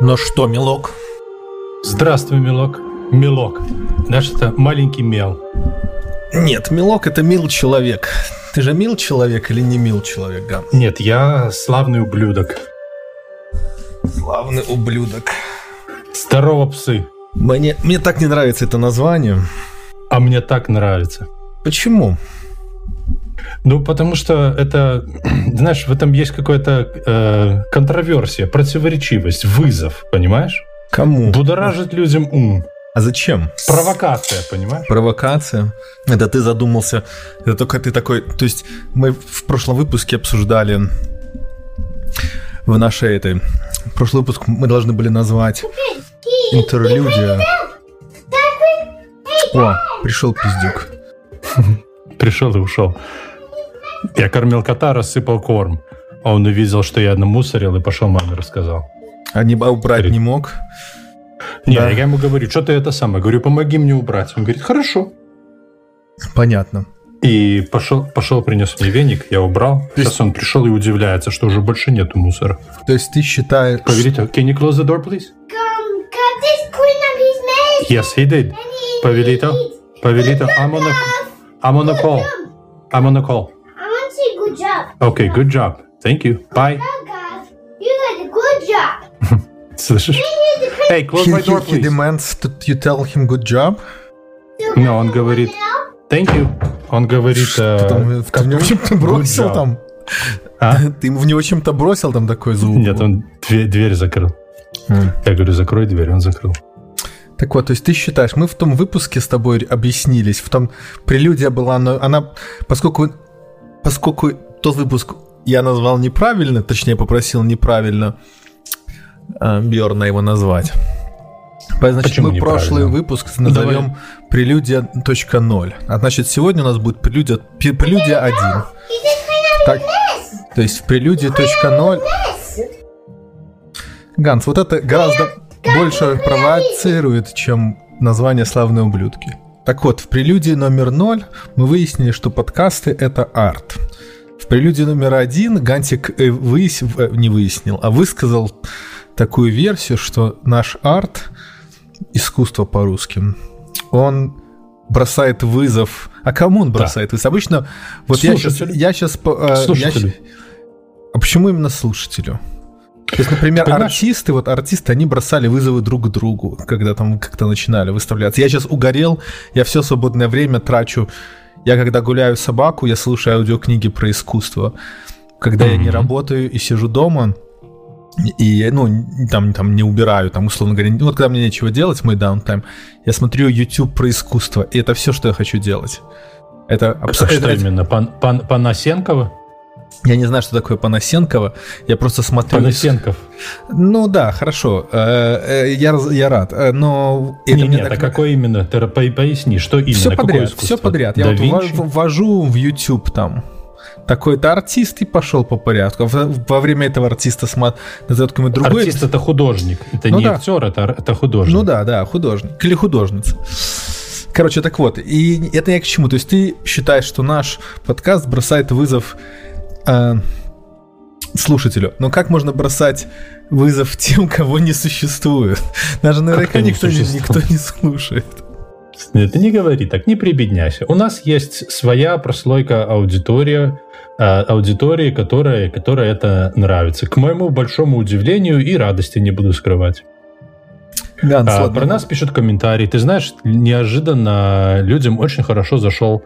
Ну что, милок? Здравствуй, милок. Милок. Знаешь, это маленький мел. Нет, милок это мил человек. Ты же мил человек или не мил человек, Ган? Нет, я славный ублюдок. Славный ублюдок. Здорово, псы. Мне, мне так не нравится это название. А мне так нравится. Почему? Ну, потому что это, знаешь, в этом есть какая-то э, контроверсия, противоречивость, вызов, понимаешь? Кому? Будоражит людям ум. А зачем? Провокация, понимаешь? Провокация. Это ты задумался. Это только ты такой. То есть мы в прошлом выпуске обсуждали в нашей этой. Прошлый выпуск мы должны были назвать интерлюдия. О, пришел пиздюк. Пришел и ушел. Я кормил кота, рассыпал корм. А он увидел, что я намусорил и пошел маме рассказал. А не а убрать не мог? Не, да. я ему говорю, что ты это самое? Говорю, помоги мне убрать. Он говорит, хорошо. Понятно. И пошел, пошел, принес мне веник, я убрал. То Сейчас есть... он пришел и удивляется, что уже больше нету мусора. То есть ты считаешь... Поверите, can you close the door, please? Yes, he did. Павелито, Павелито, I'm on a, I'm on a call. I'm on a call. Good job. Okay, good job. Thank you. Bye. You did a good job. Слышишь? Hey, close He, my door, he, he please. demands that you tell him good job. No, он говорит, thank you. Он говорит, э, Потом, ты в него чем-то бросил job. там. А? Ты ему в него чем-то бросил там такой звук. Нет, он дверь, дверь закрыл. М. Я говорю, закрой дверь, он закрыл. Так вот, то есть ты считаешь, мы в том выпуске с тобой объяснились, в том прелюдия была, но она, поскольку, поскольку тот выпуск я назвал неправильно, точнее попросил неправильно э, Бьорна его назвать. Значит, Почему мы прошлый выпуск назовем прелюдия .0. А значит, сегодня у нас будет прелюдия, прелюдия 1. Так, то есть в прелюдии .0 Ганс, вот это гораздо больше провоцирует, чем название «Славные ублюдки». Так вот, в прелюдии номер 0 мы выяснили, что подкасты — это арт. В прелюдии номер один Гантик э, выяс- э, не выяснил, а высказал такую версию, что наш арт, искусство по-русски, он бросает вызов. А кому он бросает вызов? Обычно, вот я сейчас, я сейчас, Слушателю. а почему именно слушателю? То есть, например, понимаешь? артисты, вот артисты, они бросали вызовы друг другу, когда там как-то начинали выставляться. Я сейчас угорел, я все свободное время трачу. Я когда гуляю собаку, я слушаю аудиокниги про искусство. Когда я не работаю и сижу дома, и, ну, там, там не убираю, там, условно говоря, ну, вот когда мне нечего делать, мой даунтайм, я смотрю YouTube про искусство, и это все, что я хочу делать. Это А абсолютно... что именно? Пан, пан, Панасенкова? Я не знаю, что такое Панасенкова, я просто смотрю... Панасенков. Ну да, хорошо. Э, э, Я, я рад. Э, Но это Не, нет, а так- какое именно? Ты по- поясни, что именно? Все Какое подряд, искусство? все подряд. Я Да вот Винчи? ввожу- ввожу в YouTube там такой-то артист и пошел по порядку. Во, во время этого артиста смотрит какой-нибудь другой. Артист это художник. Это Ну не да. актер, это, это художник. Ну да, да, художник. Или художница. Короче, так вот, и это я к чему? То есть ты считаешь, что наш подкаст бросает вызов э, слушателю. Но как можно бросать вызов тем, кого не существует? Даже наверняка никто, не, никто не слушает. Нет, ты не говори так, не прибедняйся. У нас есть своя прослойка аудитория, э, аудитории, которая, которая это нравится. К моему большому удивлению и радости не буду скрывать. Ганс, А, ладно. про нас пишут комментарии. Ты знаешь, неожиданно людям очень хорошо зашел.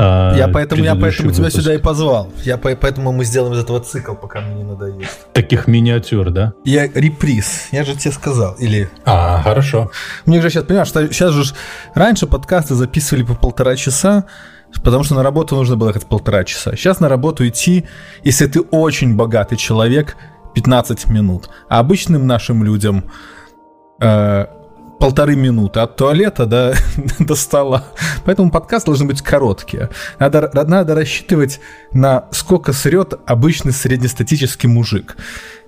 А, Я поэтому, я поэтому тебя выпуск. сюда и позвал. Я по- поэтому мы сделаем из этого цикл, пока мне не надоест. Таких миниатюр, да? Я реприз. Я же тебе сказал. Или А, хорошо. Мне же сейчас, понимаешь, что сейчас же раньше подкасты записывали по полтора часа, потому что на работу нужно было ехать полтора часа. Сейчас на работу идти, если ты очень богатый человек, 15 минут. А обычным нашим людям э, полторы минуты от туалета до, до стола. Поэтому подкаст должны быть короткие. Надо, надо рассчитывать на сколько срет обычный среднестатический мужик.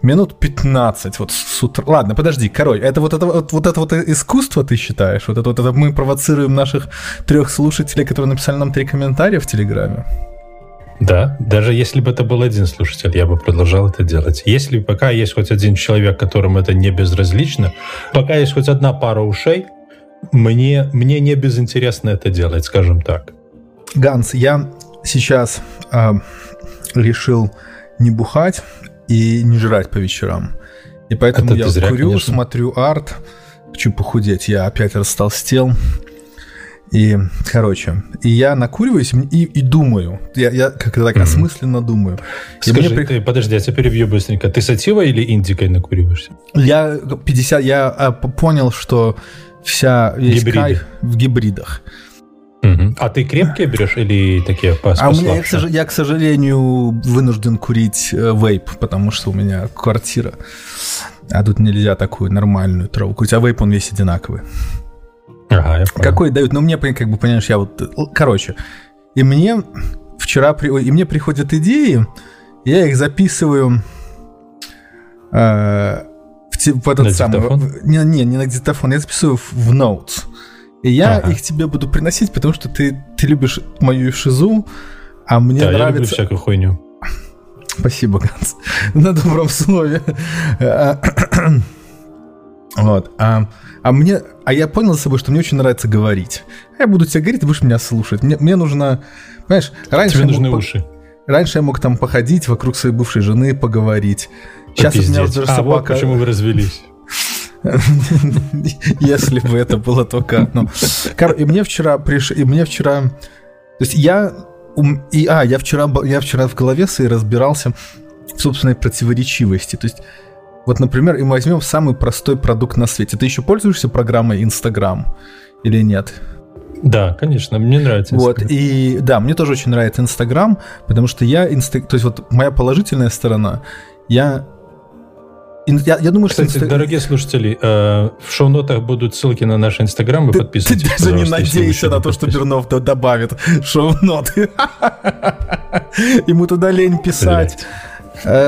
Минут 15 вот с утра. Ладно, подожди, король, это вот это вот, вот это вот искусство ты считаешь? Вот это вот это мы провоцируем наших трех слушателей, которые написали нам три комментария в Телеграме? Да, даже если бы это был один слушатель, я бы продолжал это делать. Если пока есть хоть один человек, которому это не безразлично, пока есть хоть одна пара ушей, мне, мне не безинтересно это делать, скажем так. Ганс, я сейчас э, решил не бухать и не жрать по вечерам. И поэтому Это я зря, курю, конечно. смотрю арт, хочу похудеть. Я опять растолстел. И, короче, и я накуриваюсь и, и думаю. Я, я как-то так осмысленно думаю. И Скажи, мне при- ты, подожди, я тебя перебью быстренько. Ты сатива или индикой накуриваешься? Я 50, я а, понял, что вся весь Гибриды. кайф в гибридах. Мгм. А ты крепкие берешь или такие пос- А у меня, я, к сож- я, к сожалению, вынужден курить э, вейп, потому что у меня квартира. А тут нельзя такую нормальную траву курить. А вейп, он весь одинаковый. Ага, я понял. Какой дают? Ну, мне, как бы, понимаешь, я вот... Короче, и мне вчера... при- И мне приходят идеи, я их записываю э, в, те- в этот На самый... в- Не, не, не на диктофон, я записываю в, в Notes. И я Ага. их тебе буду приносить, потому что ты, ты любишь мою шизу, а мне Да, я люблю нравится... всякую хуйню. Спасибо, Ганс. На добром слове. Вот. А, а мне, а я понял за собой, что мне очень нравится говорить. Я буду тебе говорить, ты будешь меня слушать. Мне, мне нужно, понимаешь, раньше Тебе нужны по- уши. раньше я мог там походить вокруг своей бывшей жены, поговорить. Сейчас у меня Попиздеть. уже А вот собака. почему вы развелись. Если бы это было только одно. И мне вчера приш... и мне вчера... То есть я... И, а, я вчера, я вчера в голове своей разбирался в собственной противоречивости. То есть вот, например, и мы возьмем самый простой продукт на свете. Ты еще пользуешься программой Instagram или нет? Да, конечно, мне нравится. Вот, Инстаграм. и да, мне тоже очень нравится Инстаграм, потому что я, инста... то есть вот моя положительная сторона, я... Я, я думаю, что Кстати, Инста- дорогие слушатели, э, в шоу-нотах будут ссылки на наш инстаграм, вы Ты, подписывайтесь. ты даже не еще на то, что. Бернов добавит шоу-ноты. Ему туда лень писать.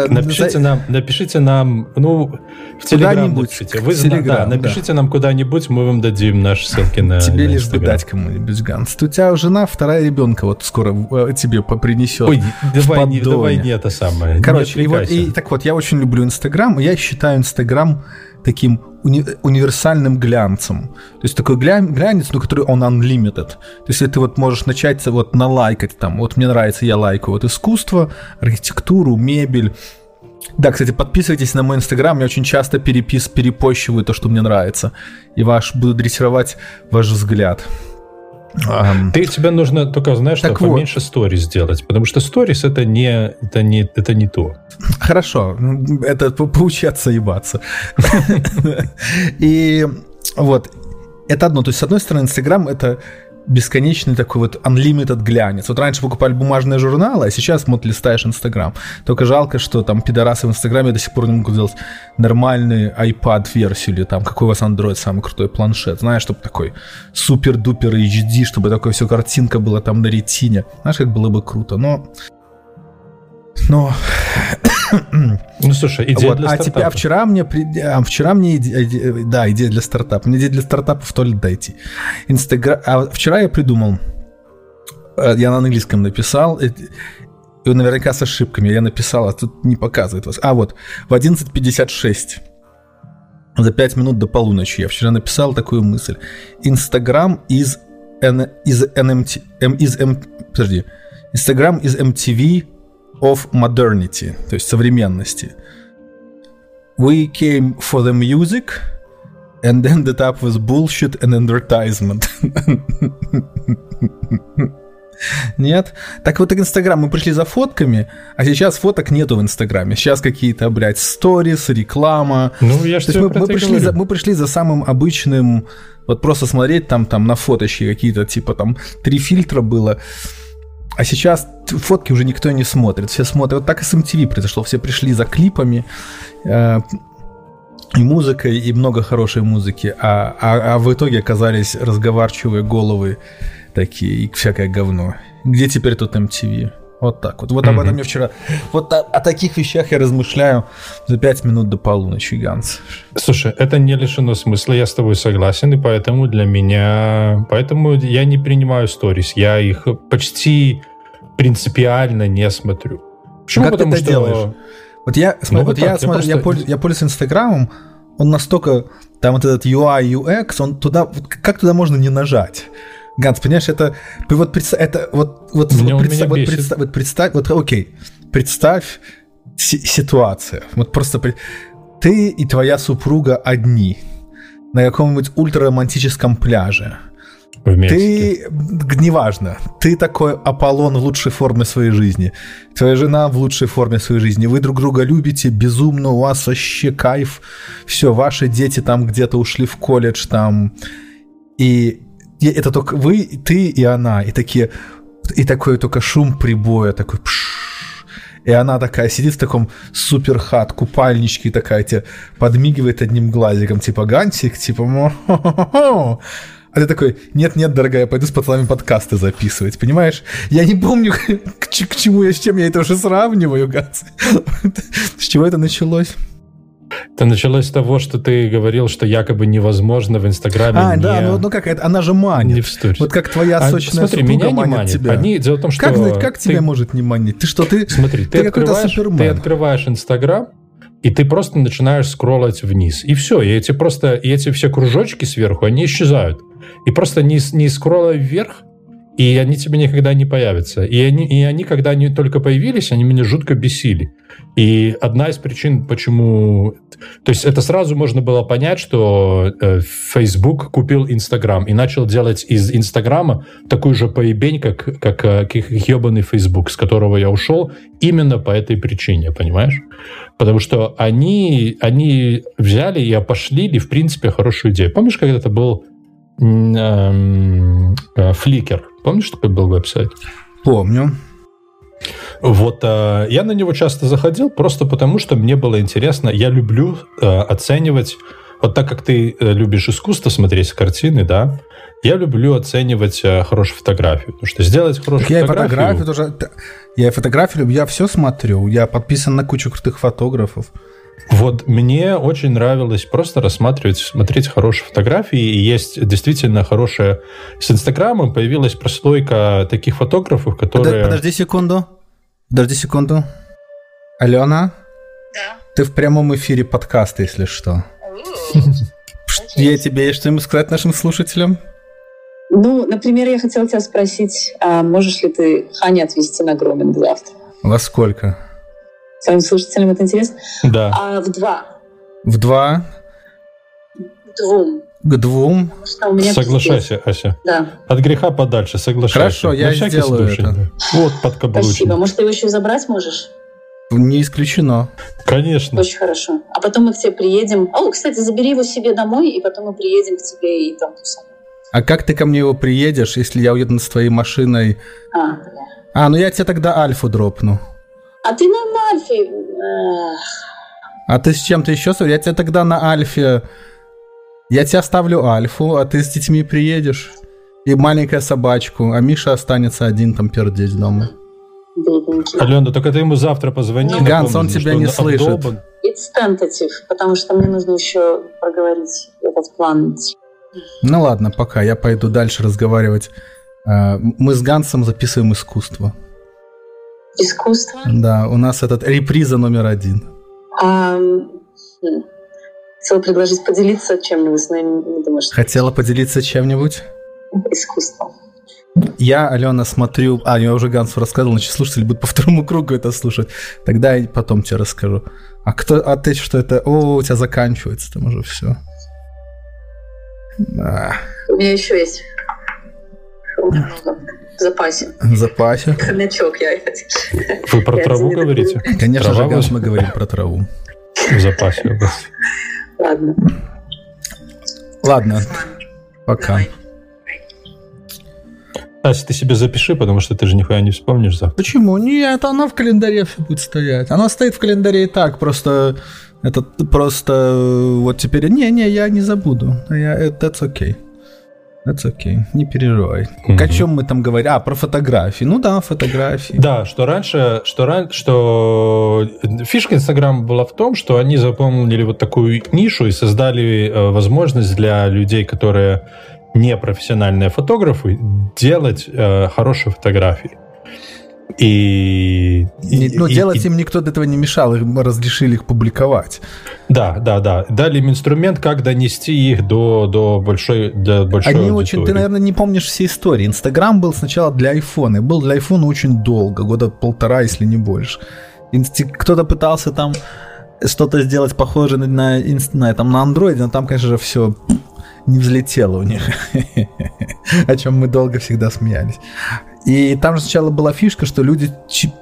Напишите за- нам, напишите нам, ну, в Телеграм напишите. Вы Телеграм, да, да. напишите нам куда-нибудь, мы вам дадим наши ссылки на Тебе на лишь бы дать кому-нибудь, Ганс. У тебя жена вторая ребенка вот скоро э, тебе по- принесет. Ой, давай не, давай не это самое. Короче, и, вот, и так вот, я очень люблю Инстаграм, я считаю Инстаграм таким уни- универсальным глянцем. То есть такой гля- глянец, но который он unlimited. То есть ты вот можешь начать вот налайкать там, вот мне нравится, я лайкаю вот искусство, архитектуру, мебель. Да, кстати, подписывайтесь на мой Инстаграм, я очень часто перепис, перепощиваю то, что мне нравится. И ваш, буду дрессировать ваш взгляд. Ты, тебе нужно только, знаешь, Так что вот. поменьше сторис сделать, потому что сторис это не, это не, это не то. Хорошо, это по- поучаться ебаться. И вот, это одно. То есть, с одной стороны, Инстаграм — это бесконечный такой вот unlimited глянец. Вот раньше покупали бумажные журналы, а сейчас вот листаешь Инстаграм. Только жалко, что там пидорасы в Инстаграме до сих пор не могут сделать нормальный iPad-версию или там какой у вас Android самый крутой планшет. Знаешь, чтобы такой супер-дупер HD, чтобы такое все картинка была там на ретине. Знаешь, как было бы круто. Но... Но Ну, слушай, идея вот, для а, стартапа. теперь, а вчера мне, при- а вчера мне, иде- иде- да, идея для стартапа. Мне идея для стартапа в туалет дойти. Инстаграм, а вчера я придумал, э, я на английском написал, э, и наверняка с ошибками, я написал, а тут не показывает вас. А вот, в 11.56, за 5 минут до полуночи, я вчера написал такую мысль. Инстаграм из, N, из NMT, из M, подожди, Инстаграм из MTV of modernity, то есть современности. We came for the music and ended up with bullshit and advertisement. Нет? Так вот, Инстаграм, мы пришли за фотками, а сейчас фоток нету в Инстаграме. Сейчас какие-то, блядь, сторис, реклама. Ну, я же То есть тебе мы, мы пришли за, мы пришли за самым обычным, вот просто смотреть там, там на фоточки какие-то, типа там три фильтра было. А сейчас фотки уже никто не смотрит. Все смотрят. Вот так и с MTV произошло. Все пришли за клипами э, и музыкой, и много хорошей музыки. А, а, а в итоге оказались разговорчивые головы такие и всякое говно. Где теперь тут MTV? Вот так вот. Вот об этом я вчера... Вот о, о таких вещах я размышляю за пять минут до полуночи, Ганс. Слушай, это не лишено смысла, я с тобой согласен, и поэтому для меня... Поэтому я не принимаю сторис. Я их почти принципиально не смотрю. Почему? Как ты Потому это что... делаешь? Вот я, Ну, вот вот я, так, я смотрю, я, пользуюсь, я пользуюсь Инстаграмом, он настолько, там вот этот UI, UX, он туда, как туда можно не нажать? Ганс, понимаешь, это, вот представь, это вот, вот, Меня- вот, представь, вот, представь, вот представь, вот окей, представь си- ситуация, вот просто при- ты и твоя супруга одни на каком-нибудь ультраромантическом пляже. Вместе. Ты, неважно, ты такой Аполлон в лучшей форме своей жизни, твоя жена в лучшей форме своей жизни, вы друг друга любите безумно, у вас вообще кайф, все, ваши дети там где-то ушли в колледж, там, и это только вы, ты и она, и такие, и такой только шум прибоя, такой пш, и она такая сидит в таком супер хат, купальничке, такая тебе подмигивает одним глазиком, типа Гантик, типа «Мо-хо-хо-хо». А ты такой, нет-нет, дорогая, пойду с пацанами подкасты записывать, понимаешь? Я не помню, к, к чему я, с чем я это уже сравниваю, Ганс. С чего это началось? Это началось с того, что ты говорил, что якобы невозможно в Инстаграме А, не, да, ну, ну как, это, она же манит. не в сторис. Вот как твоя А, сочная смотри, меня не манит манит. тебя. Они, дело в том, что Как, знать, как ты- тебя может не манить? Ты что, ты... Смотри, ты, ты какой-то открываешь, супермен. ты открываешь Инстаграм, и ты просто начинаешь скроллить вниз. И все, и эти просто, и эти все кружочки сверху, они исчезают. И просто не, не скроллай вверх, и они тебе никогда не появятся. И они, и они, когда они только появились, они меня жутко бесили. И одна из причин, почему... То есть это сразу можно было понять, что э, Facebook купил Инстаграм и начал делать из Инстаграма такую же поебень, как, как, э, как ебаный Facebook, с которого я ушел именно по этой причине, понимаешь? Потому что они, они взяли и опошлили, в принципе, хорошую идею. Помнишь, когда это был м, эм, э? Помнишь, такой был веб-сайт? Помню. Вот э, я на него часто заходил, просто потому что мне было интересно. Я люблю э, оценивать, вот так как ты э, любишь искусство, смотреть картины, да, я люблю оценивать э, хорошую фотографию. Потому что сделать хорошую Так я и фотографию... фотографию тоже... Я и фотографию люблю, я все смотрю. Я подписан на кучу крутых фотографов. Вот мне очень нравилось просто рассматривать, смотреть хорошие фотографии. И есть действительно хорошая... С Инстаграмом появилась прослойка таких фотографов, которые... Подожди секунду. Подожди секунду. Алена, Да. ты в прямом эфире подкаста, если что. Я тебе есть что-нибудь сказать нашим слушателям? Ну, например, я хотела тебя спросить, а можешь ли ты Хани отвезти на громинг завтра? Во сколько? Своим слушателям это интересно? Да. А в два? В два? Двум? К двум? Меня пиздец. Соглашайся, Ася. Да, От греха подальше, соглашайся. Хорошо, я сделаю случай. это. Вот подкаблучник. спасибо. Может, ты его еще и забрать можешь? Не исключено. Конечно. Очень хорошо. А потом мы к тебе приедем. О, кстати, забери его себе домой, и потом мы приедем к тебе и там тусанем. А как ты ко мне его приедешь, если я уеду с твоей машиной? А, бля. А, ну я тебе тогда альфу дропну. А ты на, эх, А ты с чем-то еще? Я тебе тогда на альфе... Я тебе оставлю альфу, а ты с детьми приедешь. И маленькая собачку, а Миша останется один там пердеть дома. бедненький. Алена, только ты ему завтра позвони. Ну, Ганс, он тебя не слышит. обдолбан. It's tentative, потому что мне нужно еще проговорить этот план. Ну ладно, пока, я пойду дальше разговаривать. А, Мы с Гансом записываем искусство. Искусство. Да, у нас этот реприза номер один. А. Хотела предложить поделиться чем-нибудь, но я не, думаю, что Хотела поделиться чем-нибудь? искусство. Я, Алена, смотрю... А, я уже Гансу рассказывал, значит, слушатели будут по второму кругу это слушать. Тогда я потом тебе расскажу. А кто... А ты что это? О, у тебя заканчивается там уже все. Да, У меня еще есть много в запасе. в запасе. Хомячок я. Вы про Я траву говорите? Конечно Трава же, будет? мы говорим про траву. В запасе. вас. Ладно. Ладно, пока. Давай. Ты себе запиши, потому что ты же нихуя не вспомнишь завтра. Почему? Нет, она в календаре все будет стоять. Она стоит в календаре и так, просто... Это просто... э, Вот теперь... Не-не, я не забуду. Я, э, that's okay. That's okay. Не переживай. Мгм. О чем мы там говорим? А, про фотографии. Ну да, фотографии. Да, что раньше, что ран, что фишка Инстаграма была в том, что они заполнили вот такую нишу и создали э, возможность для людей, которые не профессиональные фотографы, делать э, хорошие фотографии. И, И, ну, и- делать и- им никто до этого не мешал, им разрешили их публиковать. Да, да, да. Дали им инструмент, как донести их до, до большой, до большой Они аудитории. очень, ты, наверное, не помнишь все истории. Инстаграм был сначала для айфона, был для айфона очень долго, года полтора, если не больше. Инсти- Кто-то пытался там что-то сделать похожее на, на, на, там, на андроиде, но там, конечно же, все не взлетело у них. О чем мы долго всегда смеялись. И там же сначала была фишка, что люди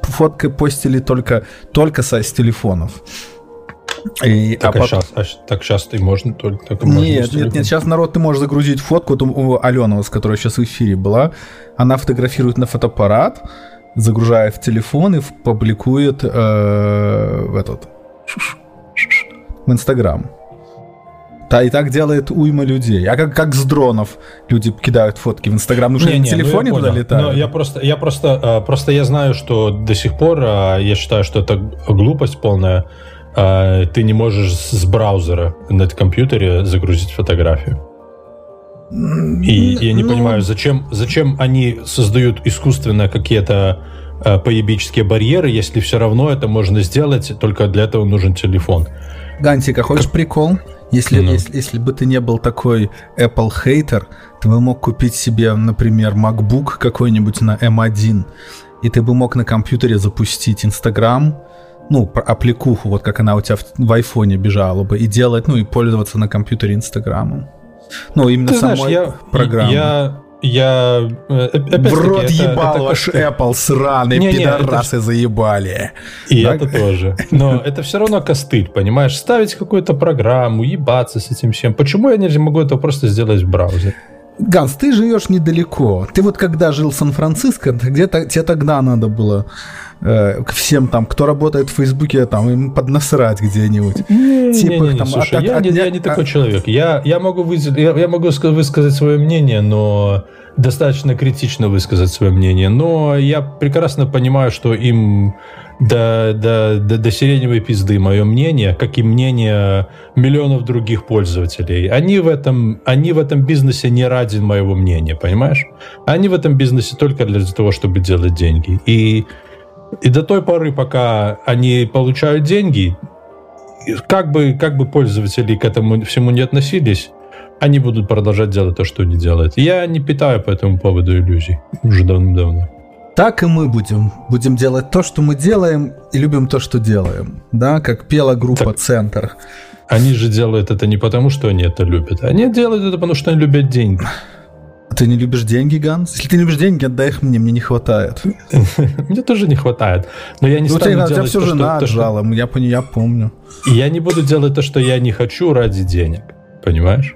фоткой постили только, только со, с телефонов. И, Так, а а потом- щас- а так сейчас ты можно только, только можно нет, нет, нет, сейчас народ, ты можешь загрузить фотку, вот у, у Алены, вот, с которой сейчас в эфире была, она фотографирует на фотоаппарат, загружает в телефон и публикует э, в этот в Инстаграм. Да, и так делает уйма людей. А как, как с дронов люди кидают фотки в Инстаграм? Ну что, на Не-не, ну я телефоне туда понял. летают? Но я просто, я просто, э, просто я знаю, что до сих пор э, я считаю, что это глупость полная. Э, Ты не можешь с браузера на компьютере загрузить фотографию. И я не Ну, понимаю, зачем, зачем они создают искусственно какие-то поебические барьеры, если все равно это можно сделать, только для этого нужен телефон. Гантик, а хочешь прикол? Если, Ну. если, если бы ты не был такой Apple хейтер, ты бы мог купить себе, например, MacBook какой-нибудь на M1, и ты бы мог на компьютере запустить Instagram, ну, аппликуху, вот как она у тебя в, в айфоне бежала бы, и делать, ну, и пользоваться на компьютере Инстаграмом. Ну, именно Ты знаешь, самой я, программой. я, я, э, опять-таки, в рот это- ебал это ваш Apple сраный, это пидорасы заебали. И Да? это тоже. Но это все равно костыль, понимаешь? Ставить какую-то программу, ебаться с этим всем. Почему я не могу это просто сделать в браузере? Ганс, ты живешь недалеко. Ты вот когда жил в Сан-Франциско, где-то тебе тогда надо было э, к всем там, кто работает в Фейсбуке, там им поднасрать где-нибудь. Типа, Не-не-не, там, слушай, от- я, от- не, я от- не такой а- человек. Я, я могу, выз- я, я могу ска- высказать свое мнение, но достаточно критично высказать свое мнение. Но я прекрасно понимаю, что им до, до, до, до сиреневой пизды мое мнение, как и мнение миллионов других пользователей. Они в, этом, они в этом бизнесе не ради моего мнения, понимаешь? Они в этом бизнесе только для того, чтобы делать деньги. И, и до той поры, пока они получают деньги, как бы, как бы пользователи к этому всему не относились, они будут продолжать делать то, что они делают. Я не питаю по этому поводу иллюзий уже давно-давно. Так и мы будем. Будем делать то, что мы делаем, и любим то, что делаем. Да, как пела группа Так. «Центр». Они же делают это не потому, что они это любят. Они делают это потому, что они любят деньги. Ты не любишь деньги, Ганс? Если ты не любишь деньги, отдай их мне, мне не хватает. Мне тоже не хватает. Но я не Ну, стану делать все то, что- жена отжала, я помню. И я не буду делать то, что я не хочу ради денег. Понимаешь?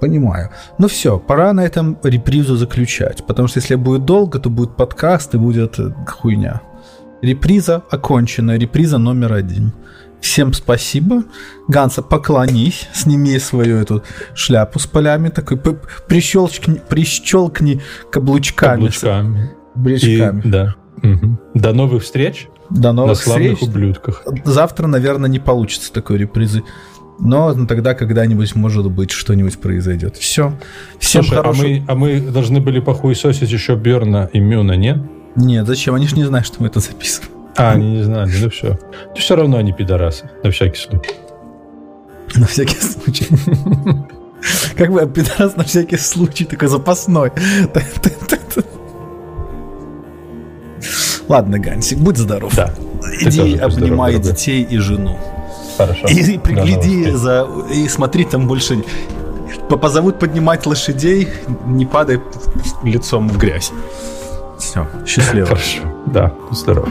Понимаю. Ну все, пора на этом репризу заключать. Потому что если будет долго, то будет подкаст и будет э, хуйня. Реприза окончена. Реприза номер один. Всем спасибо. Ганса, поклонись, сними свою эту шляпу с полями, такой прищелкни, прищелкни каблучками. Каблучками. И- Брючками. да. Мгм. До новых встреч До на новых славных встреч. ублюдках. Завтра, наверное, не получится такой репризы. Но тогда когда-нибудь, может быть, что-нибудь произойдет. Все. Всем Слушай, а хорошего. мы, а мы должны были похуесосить еще Берна и Мюна, нет? Нет, зачем? Они же не знают, что мы это записываем. А, они не знали, ну все. все равно они пидорасы, на всякий случай. На всякий случай. Как бы пидорас на всякий случай, такой запасной. Ладно, Гансик, будь здоров. Да. Ты Иди обнимай здоров, детей и жену. Хорошо. И пригляди за... И смотри, там больше... по- Позовут поднимать лошадей, не падай лицом в грязь. Все, счастливо. Хорошо. Да, будь здоров.